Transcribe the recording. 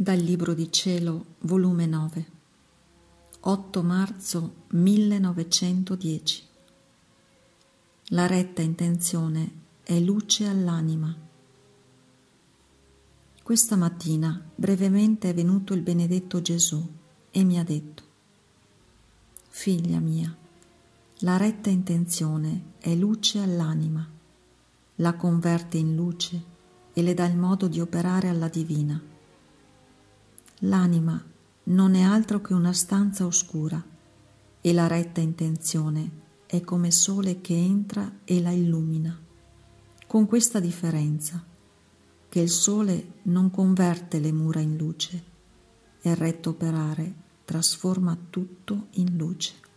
Dal Libro di Cielo, volume 9, 8 marzo 1910. La retta intenzione è luce all'anima. Questa mattina brevemente è venuto il benedetto Gesù e mi ha detto, Figlia mia, la retta intenzione è luce all'anima, la converte in luce e le dà il modo di operare alla divina L'anima non è altro che una stanza oscura e la retta intenzione è come sole che entra e la illumina. Con questa differenza, che il sole non converte le mura in luce e il retto operare trasforma tutto in luce.